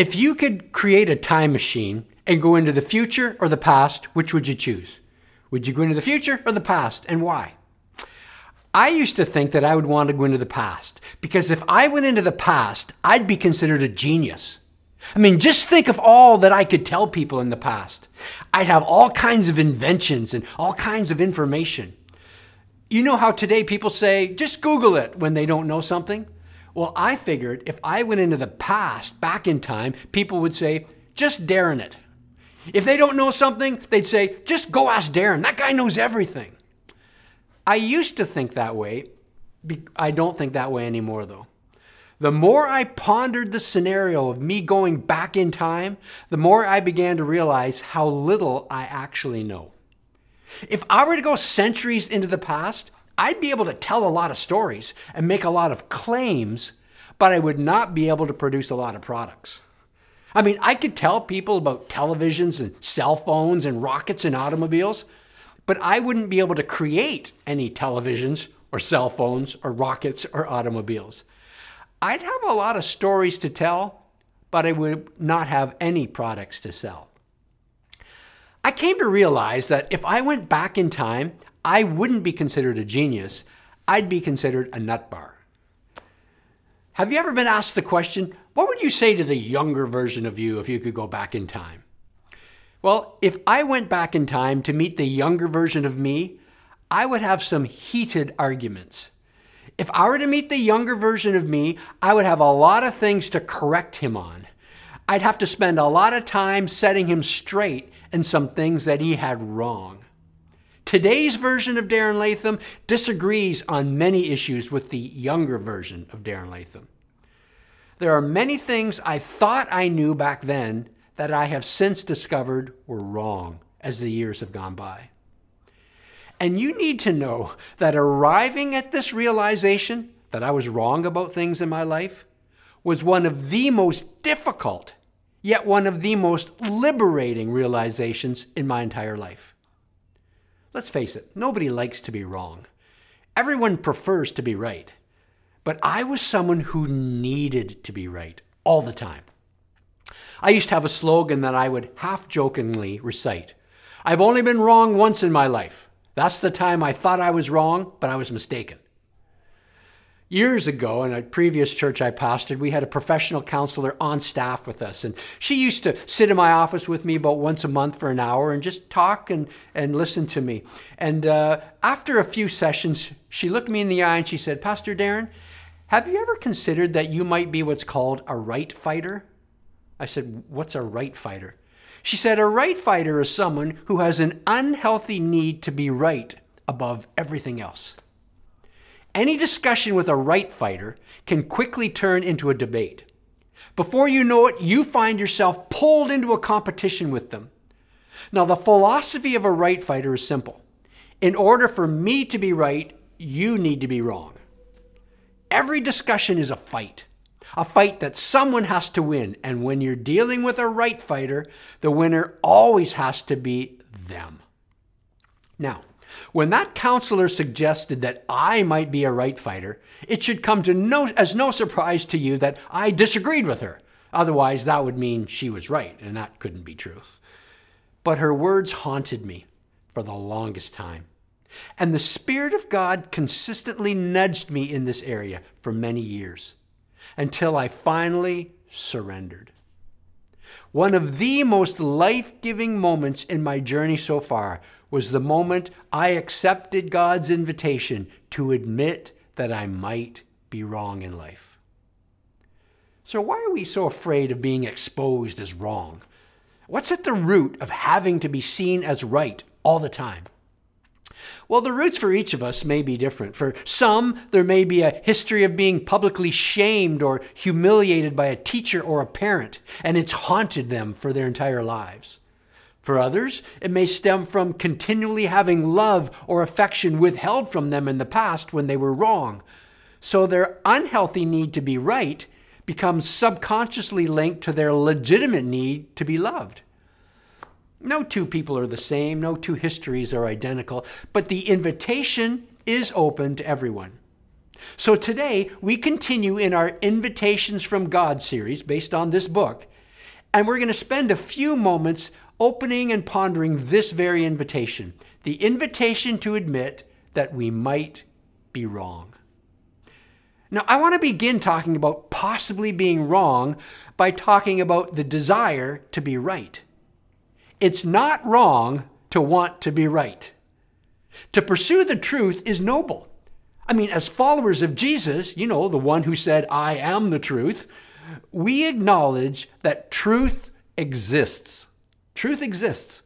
If you could create a time machine and go into the future or the past, which would you choose? Would you go into the future or the past and why? I used to think that I would want to go into the past because if I went into the past, I'd be considered a genius. I mean, just think of all that I could tell people in the past. I'd have all kinds of inventions and all kinds of information. You know how today people say, just Google it when they don't know something? Well, I figured if I went into the past, back in time, people would say, just Darren it. If they don't know something, they'd say, just go ask Darren. That guy knows everything. I used to think that way. I don't think that way anymore, though. The more I pondered the scenario of me going back in time, the more I began to realize how little I actually know. If I were to go centuries into the past, I'd be able to tell a lot of stories and make a lot of claims, but I would not be able to produce a lot of products. I mean, I could tell people about televisions and cell phones and rockets and automobiles, but I wouldn't be able to create any televisions or cell phones or rockets or automobiles. I'd have a lot of stories to tell, but I would not have any products to sell. I came to realize that if I went back in time, I wouldn't be considered a genius. I'd be considered a nutbar. Have you ever been asked the question, what would you say to the younger version of you if you could go back in time? Well, if I went back in time to meet the younger version of me, I would have some heated arguments. If I were to meet the younger version of me, I would have a lot of things to correct him on. I'd have to spend a lot of time setting him straight in some things that he had wrong. Today's version of Darren Latham disagrees on many issues with the younger version of Darren Latham. There are many things I thought I knew back then that I have since discovered were wrong as the years have gone by. And you need to know that arriving at this realization that I was wrong about things in my life was one of the most difficult, yet one of the most liberating realizations in my entire life. Let's face it, nobody likes to be wrong. Everyone prefers to be right. But I was someone who needed to be right all the time. I used to have a slogan that I would half jokingly recite I've only been wrong once in my life. That's the time I thought I was wrong, but I was mistaken. Years ago, in a previous church I pastored, we had a professional counselor on staff with us. And she used to sit in my office with me about once a month for an hour and just talk and, and listen to me. And uh, after a few sessions, she looked me in the eye and she said, Pastor Darren, have you ever considered that you might be what's called a right fighter? I said, What's a right fighter? She said, A right fighter is someone who has an unhealthy need to be right above everything else. Any discussion with a right fighter can quickly turn into a debate. Before you know it, you find yourself pulled into a competition with them. Now, the philosophy of a right fighter is simple. In order for me to be right, you need to be wrong. Every discussion is a fight a fight that someone has to win. And when you're dealing with a right fighter, the winner always has to be them. Now, when that counselor suggested that I might be a right fighter, it should come to no, as no surprise to you that I disagreed with her. Otherwise, that would mean she was right, and that couldn't be true. But her words haunted me for the longest time. And the Spirit of God consistently nudged me in this area for many years until I finally surrendered. One of the most life giving moments in my journey so far was the moment I accepted God's invitation to admit that I might be wrong in life. So, why are we so afraid of being exposed as wrong? What's at the root of having to be seen as right all the time? Well, the roots for each of us may be different. For some, there may be a history of being publicly shamed or humiliated by a teacher or a parent, and it's haunted them for their entire lives. For others, it may stem from continually having love or affection withheld from them in the past when they were wrong. So their unhealthy need to be right becomes subconsciously linked to their legitimate need to be loved. No two people are the same, no two histories are identical, but the invitation is open to everyone. So today, we continue in our Invitations from God series based on this book, And we're going to spend a few moments opening and pondering this very invitation the invitation to admit that we might be wrong. Now, I want to begin talking about possibly being wrong by talking about the desire to be right. It's not wrong to want to be right. To pursue the truth is noble. I mean, as followers of Jesus, you know, the one who said, I am the truth, we acknowledge that truth exists. Truth exists.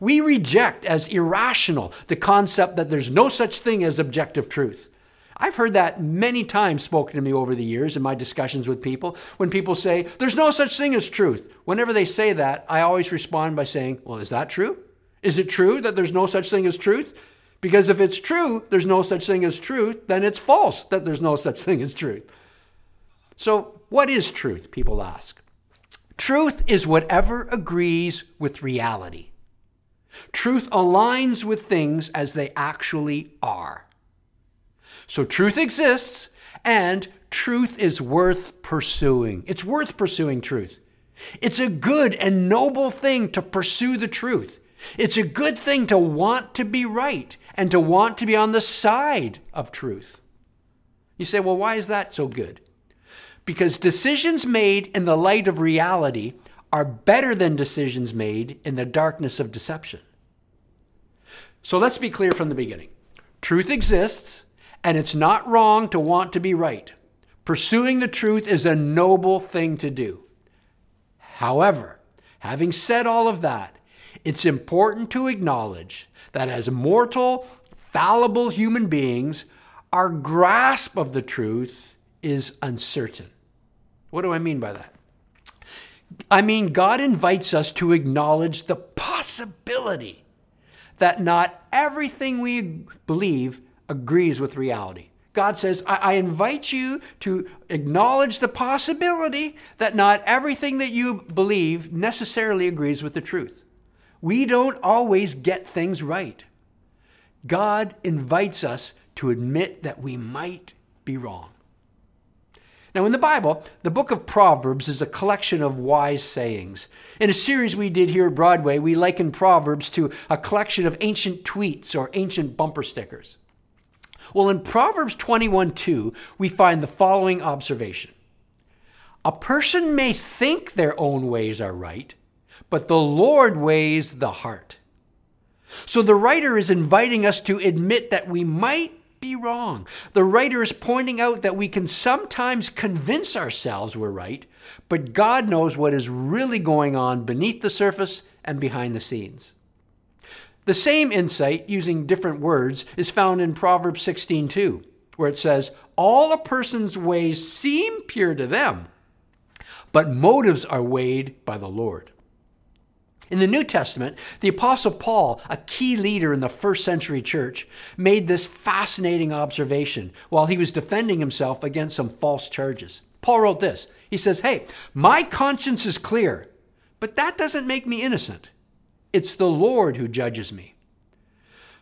We reject as irrational the concept that there's no such thing as objective truth. I've heard that many times spoken to me over the years in my discussions with people when people say, There's no such thing as truth. Whenever they say that, I always respond by saying, Well, is that true? Is it true that there's no such thing as truth? Because if it's true, there's no such thing as truth, then it's false that there's no such thing as truth. So, what is truth? People ask. Truth is whatever agrees with reality. Truth aligns with things as they actually are. So truth exists and truth is worth pursuing. It's worth pursuing truth. It's a good and noble thing to pursue the truth. It's a good thing to want to be right and to want to be on the side of truth. You say, well, why is that so good? Because decisions made in the light of reality are better than decisions made in the darkness of deception. So let's be clear from the beginning truth exists, and it's not wrong to want to be right. Pursuing the truth is a noble thing to do. However, having said all of that, it's important to acknowledge that as mortal, fallible human beings, our grasp of the truth is uncertain. What do I mean by that? I mean, God invites us to acknowledge the possibility that not everything we believe agrees with reality. God says, I, I, invite you to acknowledge the possibility that not everything that you believe necessarily agrees with the truth. We don't always get things right. God invites us to admit that we might be wrong. Now, in the Bible, the book of Proverbs is a collection of wise sayings. In a series we did here at Broadway, we likened Proverbs to a collection of ancient tweets or ancient bumper stickers. Well, in Proverbs 21 2, we find the following observation A person may think their own ways are right, but the Lord weighs the heart. So the writer is inviting us to admit that we might be wrong. The writer is pointing out that we can sometimes convince ourselves we're right, but God knows what is really going on beneath the surface and behind the scenes. The same insight, using different words, is found in Proverbs 16:2, where it says, "All a person's ways seem pure to them, but motives are weighed by the Lord." In the New Testament, the Apostle Paul, a key leader in the first century church, made this fascinating observation while he was defending himself against some false charges. Paul wrote this He says, Hey, my conscience is clear, but that doesn't make me innocent. It's the Lord who judges me.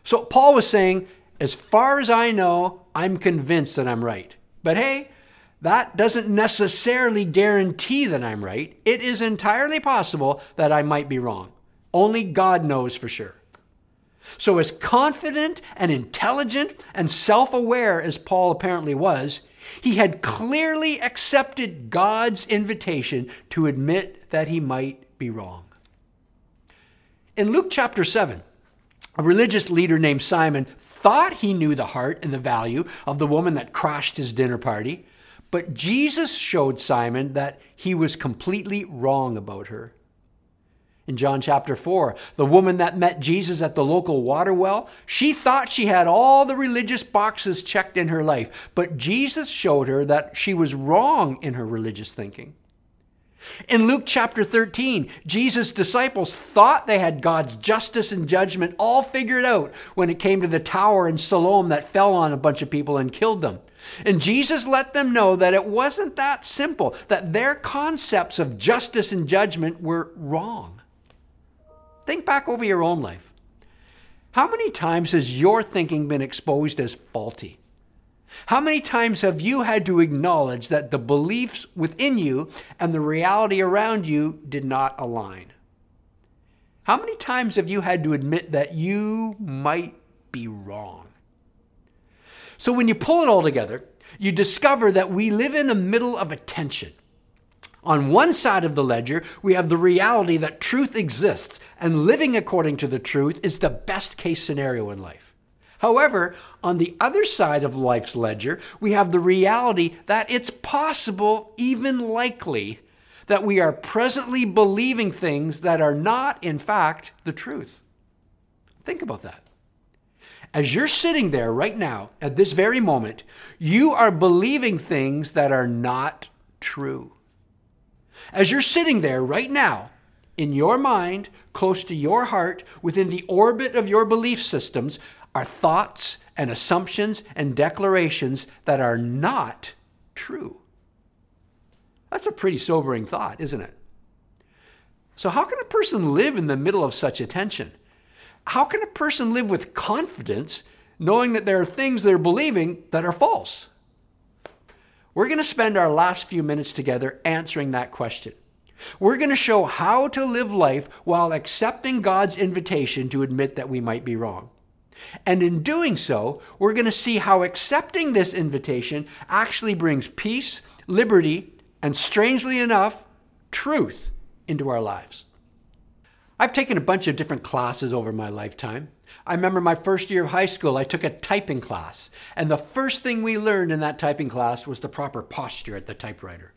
So Paul was saying, as far as I know, I'm convinced that I'm right. But hey, that doesn't necessarily guarantee that I'm right. It is entirely possible that I might be wrong. Only God knows for sure. So, as confident and intelligent and self aware as Paul apparently was, he had clearly accepted God's invitation to admit that he might be wrong. In Luke chapter 7, a religious leader named Simon thought he knew the heart and the value of the woman that crashed his dinner party, but Jesus showed Simon that he was completely wrong about her. In John chapter 4, the woman that met Jesus at the local water well, she thought she had all the religious boxes checked in her life, but Jesus showed her that she was wrong in her religious thinking. In Luke chapter 13, Jesus' disciples thought they had God's justice and judgment all figured out when it came to the tower in Siloam that fell on a bunch of people and killed them. And Jesus let them know that it wasn't that simple, that their concepts of justice and judgment were wrong. Think back over your own life. How many times has your thinking been exposed as faulty? How many times have you had to acknowledge that the beliefs within you and the reality around you did not align? How many times have you had to admit that you might be wrong? So when you pull it all together, you discover that we live in the middle of a tension. On one side of the ledger, we have the reality that truth exists, and living according to the truth is the best case scenario in life. However, on the other side of life's ledger, we have the reality that it's possible, even likely, that we are presently believing things that are not, in fact, the truth. Think about that. As you're sitting there right now, at this very moment, you are believing things that are not true. As you're sitting there right now, in your mind, close to your heart, within the orbit of your belief systems, are thoughts and assumptions and declarations that are not true. That's a pretty sobering thought, isn't it? So, how can a person live in the middle of such a tension? How can a person live with confidence knowing that there are things they're believing that are false? We're going to spend our last few minutes together answering that question. We're going to show how to live life while accepting God's invitation to admit that we might be wrong. And in doing so, we're going to see how accepting this invitation actually brings peace, liberty, and strangely enough, truth into our lives. I've taken a bunch of different classes over my lifetime. I remember my first year of high school, I took a typing class, and the first thing we learned in that typing class was the proper posture at the typewriter.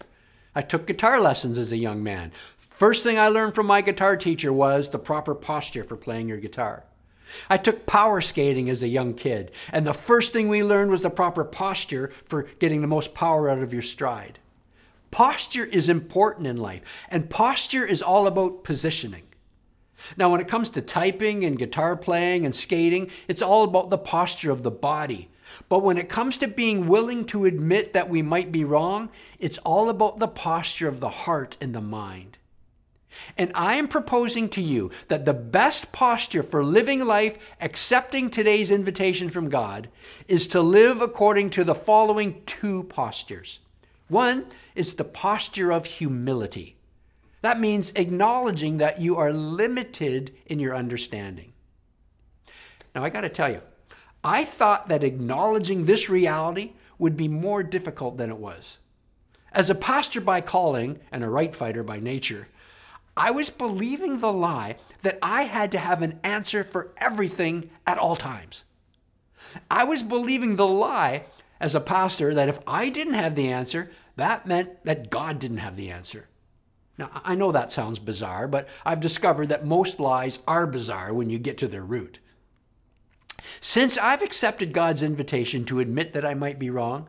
I took guitar lessons as a young man. First thing I learned from my guitar teacher was the proper posture for playing your guitar. I took power skating as a young kid, and the first thing we learned was the proper posture for getting the most power out of your stride. Posture is important in life, and posture is all about positioning. Now, when it comes to typing and guitar playing and skating, it's all about the posture of the body. But when it comes to being willing to admit that we might be wrong, it's all about the posture of the heart and the mind. And I am proposing to you that the best posture for living life, accepting today's invitation from God, is to live according to the following two postures. One is the posture of humility. That means acknowledging that you are limited in your understanding. Now, I got to tell you, I thought that acknowledging this reality would be more difficult than it was. As a pastor by calling and a right fighter by nature, I was believing the lie that I had to have an answer for everything at all times. I was believing the lie as a pastor that if I didn't have the answer, that meant that God didn't have the answer. Now, I know that sounds bizarre, but I've discovered that most lies are bizarre when you get to their root. Since I've accepted God's invitation to admit that I might be wrong,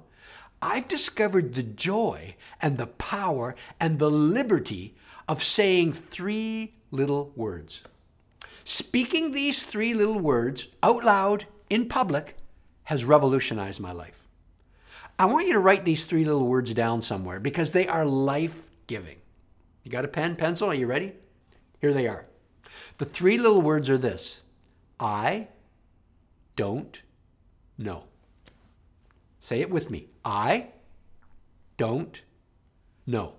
I've discovered the joy and the power and the liberty of saying three little words. Speaking these three little words out loud in public has revolutionized my life. I want you to write these three little words down somewhere because they are life giving. You got a pen, pencil? Are you ready? Here they are. The three little words are this I don't know. Say it with me. I don't know.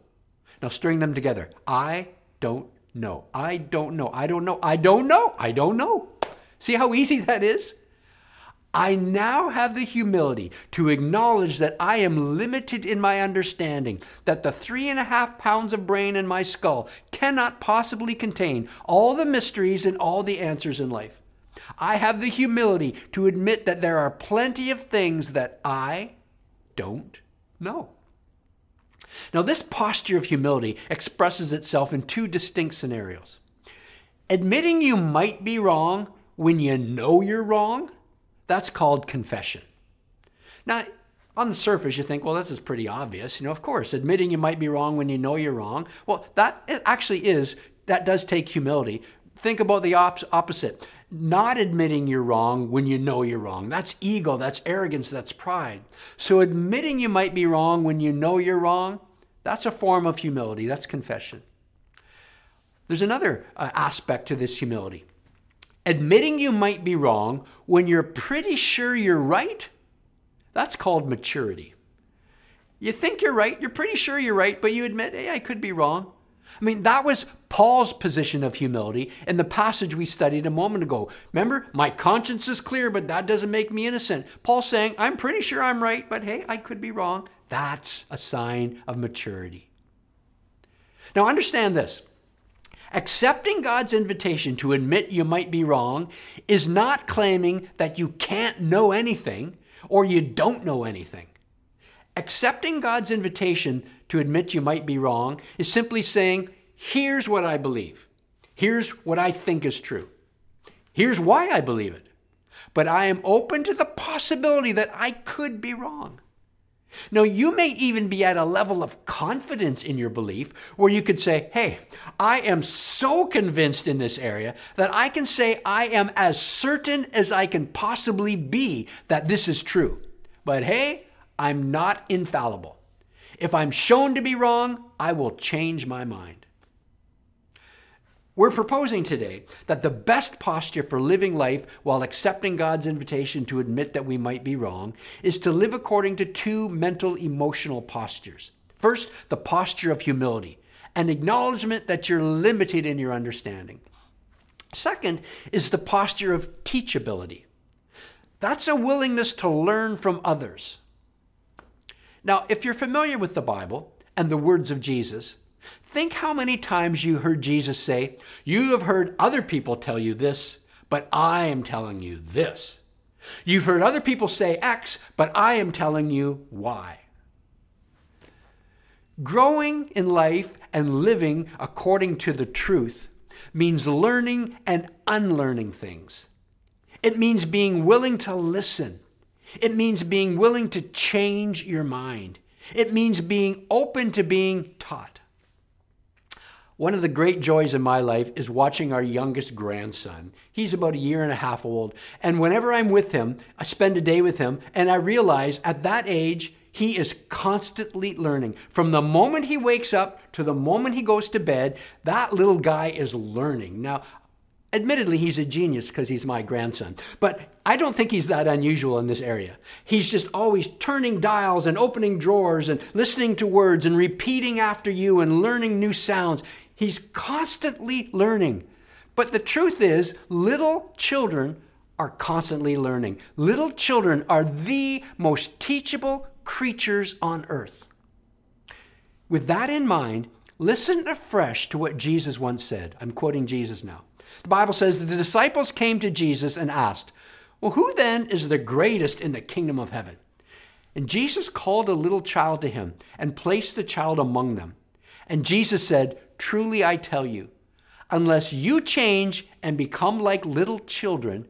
Now string them together. I don't know. I don't know. I don't know. I don't know. I don't know. See how easy that is? I now have the humility to acknowledge that I am limited in my understanding, that the three and a half pounds of brain in my skull cannot possibly contain all the mysteries and all the answers in life. I have the humility to admit that there are plenty of things that I don't know. Now, this posture of humility expresses itself in two distinct scenarios. Admitting you might be wrong when you know you're wrong, that's called confession. Now, on the surface, you think, well, this is pretty obvious. You know, of course, admitting you might be wrong when you know you're wrong. Well, that actually is, that does take humility. Think about the op- opposite. Not admitting you're wrong when you know you're wrong. That's ego, that's arrogance, that's pride. So admitting you might be wrong when you know you're wrong, that's a form of humility, that's confession. There's another uh, aspect to this humility. Admitting you might be wrong when you're pretty sure you're right, That's called maturity. You think you're right, you're pretty sure you're right, but you admit, hey, I could be wrong. I mean, that was Paul's position of humility in the passage we studied a moment ago. Remember, my conscience is clear, but that doesn't make me innocent. Paul's saying, I'm pretty sure I'm right, but hey, I could be wrong. That's a sign of maturity. Now, understand this accepting God's invitation to admit you might be wrong is not claiming that you can't know anything or you don't know anything. Accepting God's invitation to admit you might be wrong is simply saying, here's what I believe. Here's what I think is true. Here's why I believe it. But I am open to the possibility that I could be wrong. Now, you may even be at a level of confidence in your belief where you could say, Hey, I am so convinced in this area that I can say I am as certain as I can possibly be that this is true. But hey, I'm not infallible. If I'm shown to be wrong, I will change my mind. We're proposing today that the best posture for living life while accepting God's invitation to admit that we might be wrong is to live according to two mental emotional postures. First, the posture of humility, an acknowledgement that you're limited in your understanding. Second is the posture of teachability. That's a willingness to learn from others. Now, if you're familiar with the Bible and the words of Jesus, think how many times you heard Jesus say, You have heard other people tell you this, but I am telling you this. You've heard other people say X, but I am telling you Y. Growing in life and living according to the truth means learning and unlearning things. It means being willing to listen it means being willing to change your mind. It means being open to being taught. One of the great joys in my life is watching our youngest grandson. He's about a year and a half old. And whenever I'm with him, I spend a day with him, and I realize at that age, he is constantly learning. From the moment he wakes up to the moment he goes to bed, that little guy is learning. Now, Admittedly, he's a genius because he's my grandson, but I don't think he's that unusual in this area. He's just always turning dials and opening drawers and listening to words and repeating after you and learning new sounds. He's constantly learning. But the truth is, little children are constantly learning. Little children are the most teachable creatures on earth. With that in mind, listen afresh to what Jesus once said. I'm quoting Jesus now. The Bible says that the disciples came to Jesus and asked, Well, who then is the greatest in the kingdom of heaven? And Jesus called a little child to him and placed the child among them. And Jesus said, Truly I tell you, unless you change and become like little children,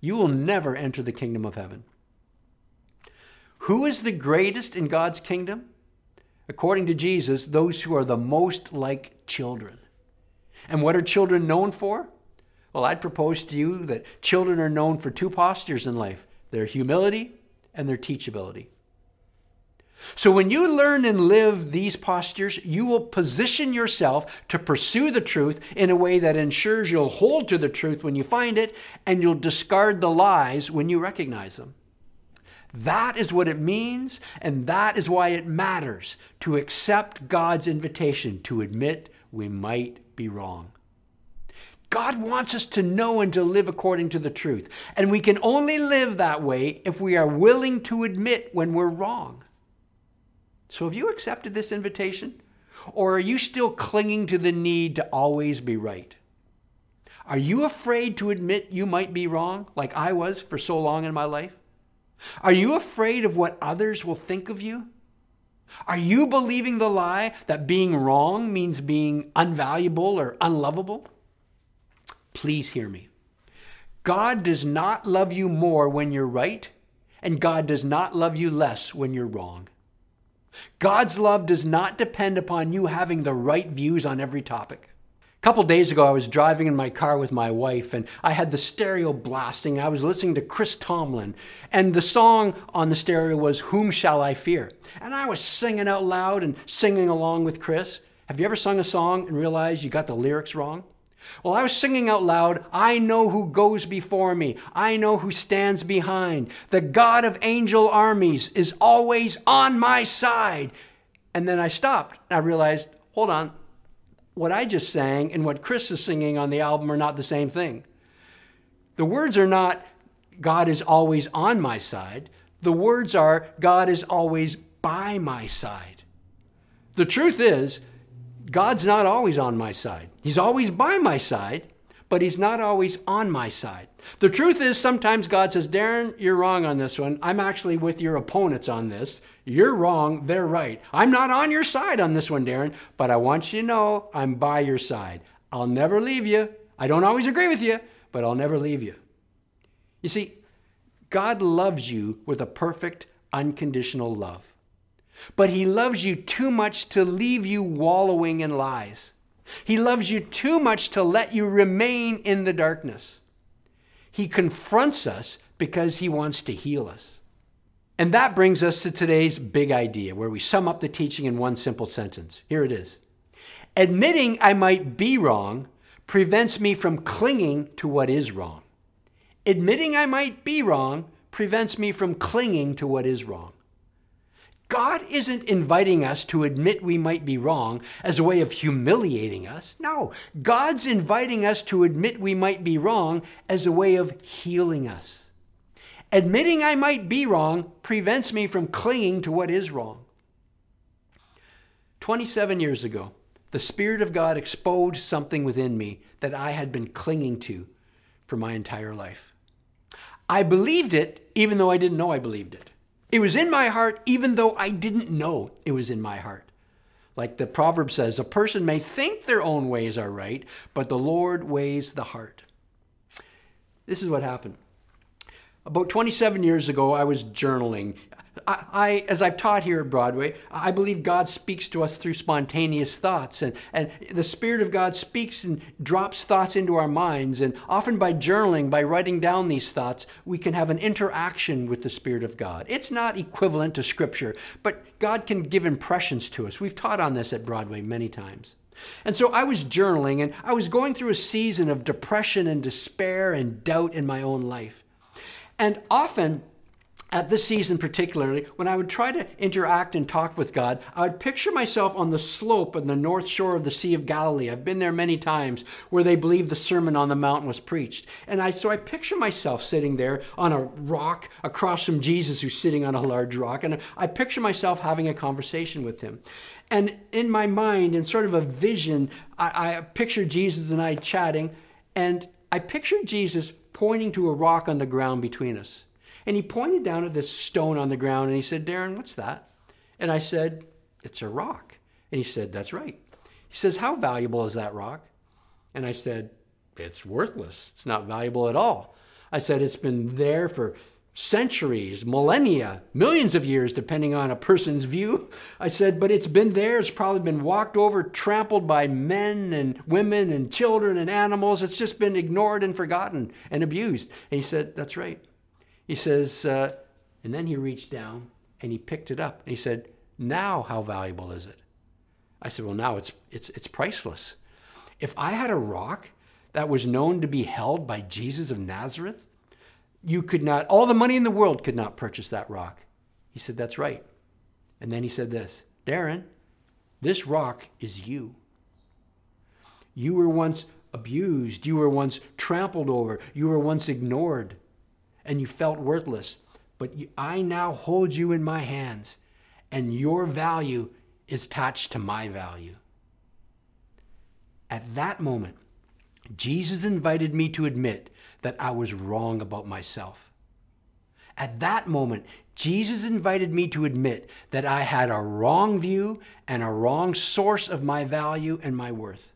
you will never enter the kingdom of heaven. Who is the greatest in God's kingdom? According to Jesus, those who are the most like children. And what are children known for? Well, I'd propose to you that children are known for two postures in life their humility and their teachability. So, when you learn and live these postures, you will position yourself to pursue the truth in a way that ensures you'll hold to the truth when you find it and you'll discard the lies when you recognize them. That is what it means, and that is why it matters to accept God's invitation to admit we might be wrong. God wants us to know and to live according to the truth. And we can only live that way if we are willing to admit when we're wrong. So, have you accepted this invitation? Or are you still clinging to the need to always be right? Are you afraid to admit you might be wrong, like I was for so long in my life? Are you afraid of what others will think of you? Are you believing the lie that being wrong means being unvaluable or unlovable? Please hear me. God does not love you more when you're right, and God does not love you less when you're wrong. God's love does not depend upon you having the right views on every topic. A couple days ago, I was driving in my car with my wife, and I had the stereo blasting. I was listening to Chris Tomlin, and the song on the stereo was Whom Shall I Fear? And I was singing out loud and singing along with Chris. Have you ever sung a song and realized you got the lyrics wrong? Well, I was singing out loud, I know who goes before me. I know who stands behind. The God of angel armies is always on my side. And then I stopped. I realized, hold on, what I just sang and what Chris is singing on the album are not the same thing. The words are not, God is always on my side. The words are, God is always by my side. The truth is, God's not always on my side. He's always by my side, but He's not always on my side. The truth is, sometimes God says, Darren, you're wrong on this one. I'm actually with your opponents on this. You're wrong, they're right. I'm not on your side on this one, Darren, but I want you to know I'm by your side. I'll never leave you. I don't always agree with you, but I'll never leave you. You see, God loves you with a perfect, unconditional love. But he loves you too much to leave you wallowing in lies. He loves you too much to let you remain in the darkness. He confronts us because he wants to heal us. And that brings us to today's big idea, where we sum up the teaching in one simple sentence. Here it is Admitting I might be wrong prevents me from clinging to what is wrong. Admitting I might be wrong prevents me from clinging to what is wrong. God isn't inviting us to admit we might be wrong as a way of humiliating us. No, God's inviting us to admit we might be wrong as a way of healing us. Admitting I might be wrong prevents me from clinging to what is wrong. 27 years ago, the Spirit of God exposed something within me that I had been clinging to for my entire life. I believed it even though I didn't know I believed it. It was in my heart, even though I didn't know it was in my heart. Like the proverb says, a person may think their own ways are right, but the Lord weighs the heart. This is what happened. About 27 years ago, I was journaling. I, I, as I've taught here at Broadway, I believe God speaks to us through spontaneous thoughts. And, and the Spirit of God speaks and drops thoughts into our minds. And often by journaling, by writing down these thoughts, we can have an interaction with the Spirit of God. It's not equivalent to Scripture, but God can give impressions to us. We've taught on this at Broadway many times. And so I was journaling and I was going through a season of depression and despair and doubt in my own life. And often, at this season particularly, when I would try to interact and talk with God, I would picture myself on the slope on the north shore of the Sea of Galilee. I've been there many times where they believe the Sermon on the Mount was preached. And I so I picture myself sitting there on a rock across from Jesus who's sitting on a large rock. And I picture myself having a conversation with him. And in my mind, in sort of a vision, I, I picture Jesus and I chatting, and I picture Jesus pointing to a rock on the ground between us. And he pointed down at this stone on the ground and he said, Darren, what's that? And I said, It's a rock. And he said, That's right. He says, How valuable is that rock? And I said, It's worthless. It's not valuable at all. I said, It's been there for centuries, millennia, millions of years, depending on a person's view. I said, but it's been there. It's probably been walked over, trampled by men and women and children and animals. It's just been ignored and forgotten and abused. And he said, That's right. He says, uh, and then he reached down and he picked it up and he said, Now how valuable is it? I said, Well, now it's, it's, it's priceless. If I had a rock that was known to be held by Jesus of Nazareth, you could not, all the money in the world could not purchase that rock. He said, That's right. And then he said this Darren, this rock is you. You were once abused. You were once trampled over. You were once ignored and you felt worthless. But I now hold you in my hands, and your value is attached to my value. At that moment, Jesus invited me to admit that I was wrong about myself. At that moment, Jesus invited me to admit that I had a wrong view and a wrong source of my value and my worth.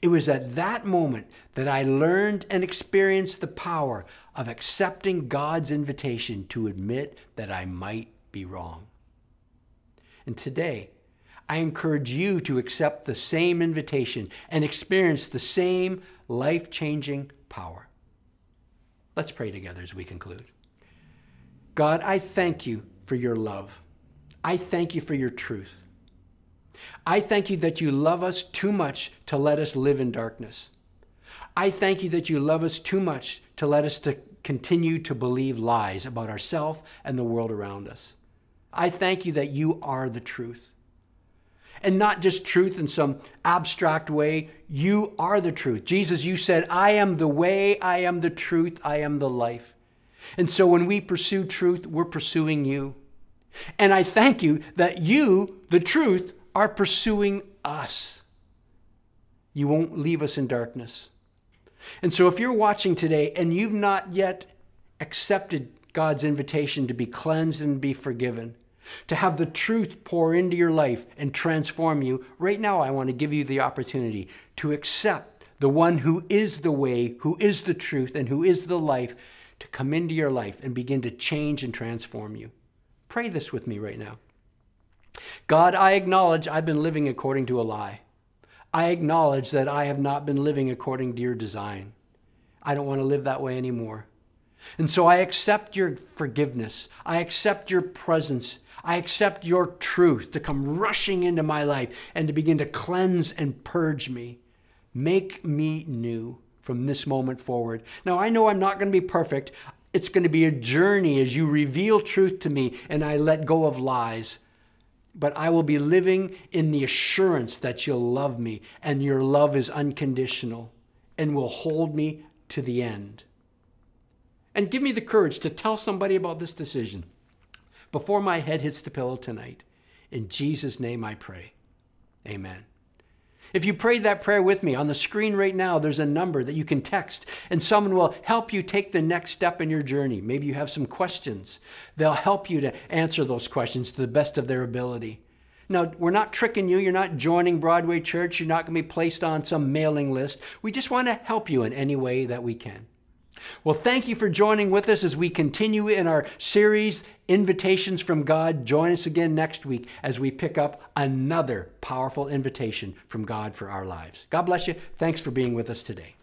It was at that moment that I learned and experienced the power of accepting God's invitation to admit that I might be wrong. And today, I encourage you to accept the same invitation and experience the same life changing power. Let's pray together as we conclude. God, I thank you for your love. I thank you for your truth. I thank you that you love us too much to let us live in darkness. I thank you that you love us too much to let us to continue to believe lies about ourselves and the world around us. I thank you that you are the truth. And not just truth in some abstract way, you are the truth. Jesus, you said, I am the way, I am the truth, I am the life. And so when we pursue truth, we're pursuing you. And I thank you that you, the truth, are pursuing us. You won't leave us in darkness. And so if you're watching today and you've not yet accepted God's invitation to be cleansed and be forgiven, to have the truth pour into your life and transform you, right now I want to give you the opportunity to accept the one who is the way, who is the truth, and who is the life to come into your life and begin to change and transform you. Pray this with me right now. God, I acknowledge I've been living according to a lie. I acknowledge that I have not been living according to your design. I don't want to live that way anymore. And so I accept your forgiveness. I accept your presence. I accept your truth to come rushing into my life and to begin to cleanse and purge me. Make me new from this moment forward. Now, I know I'm not going to be perfect. It's going to be a journey as you reveal truth to me and I let go of lies. But I will be living in the assurance that you'll love me and your love is unconditional and will hold me to the end. And give me the courage to tell somebody about this decision before my head hits the pillow tonight. In Jesus' name I pray. Amen. If you prayed that prayer with me, on the screen right now, there's a number that you can text, and someone will help you take the next step in your journey. Maybe you have some questions. They'll help you to answer those questions to the best of their ability. Now, we're not tricking you. You're not joining Broadway Church. You're not going to be placed on some mailing list. We just want to help you in any way that we can. Well, thank you for joining with us as we continue in our series, Invitations from God. Join us again next week as we pick up another powerful invitation from God for our lives. God bless you. Thanks for being with us today.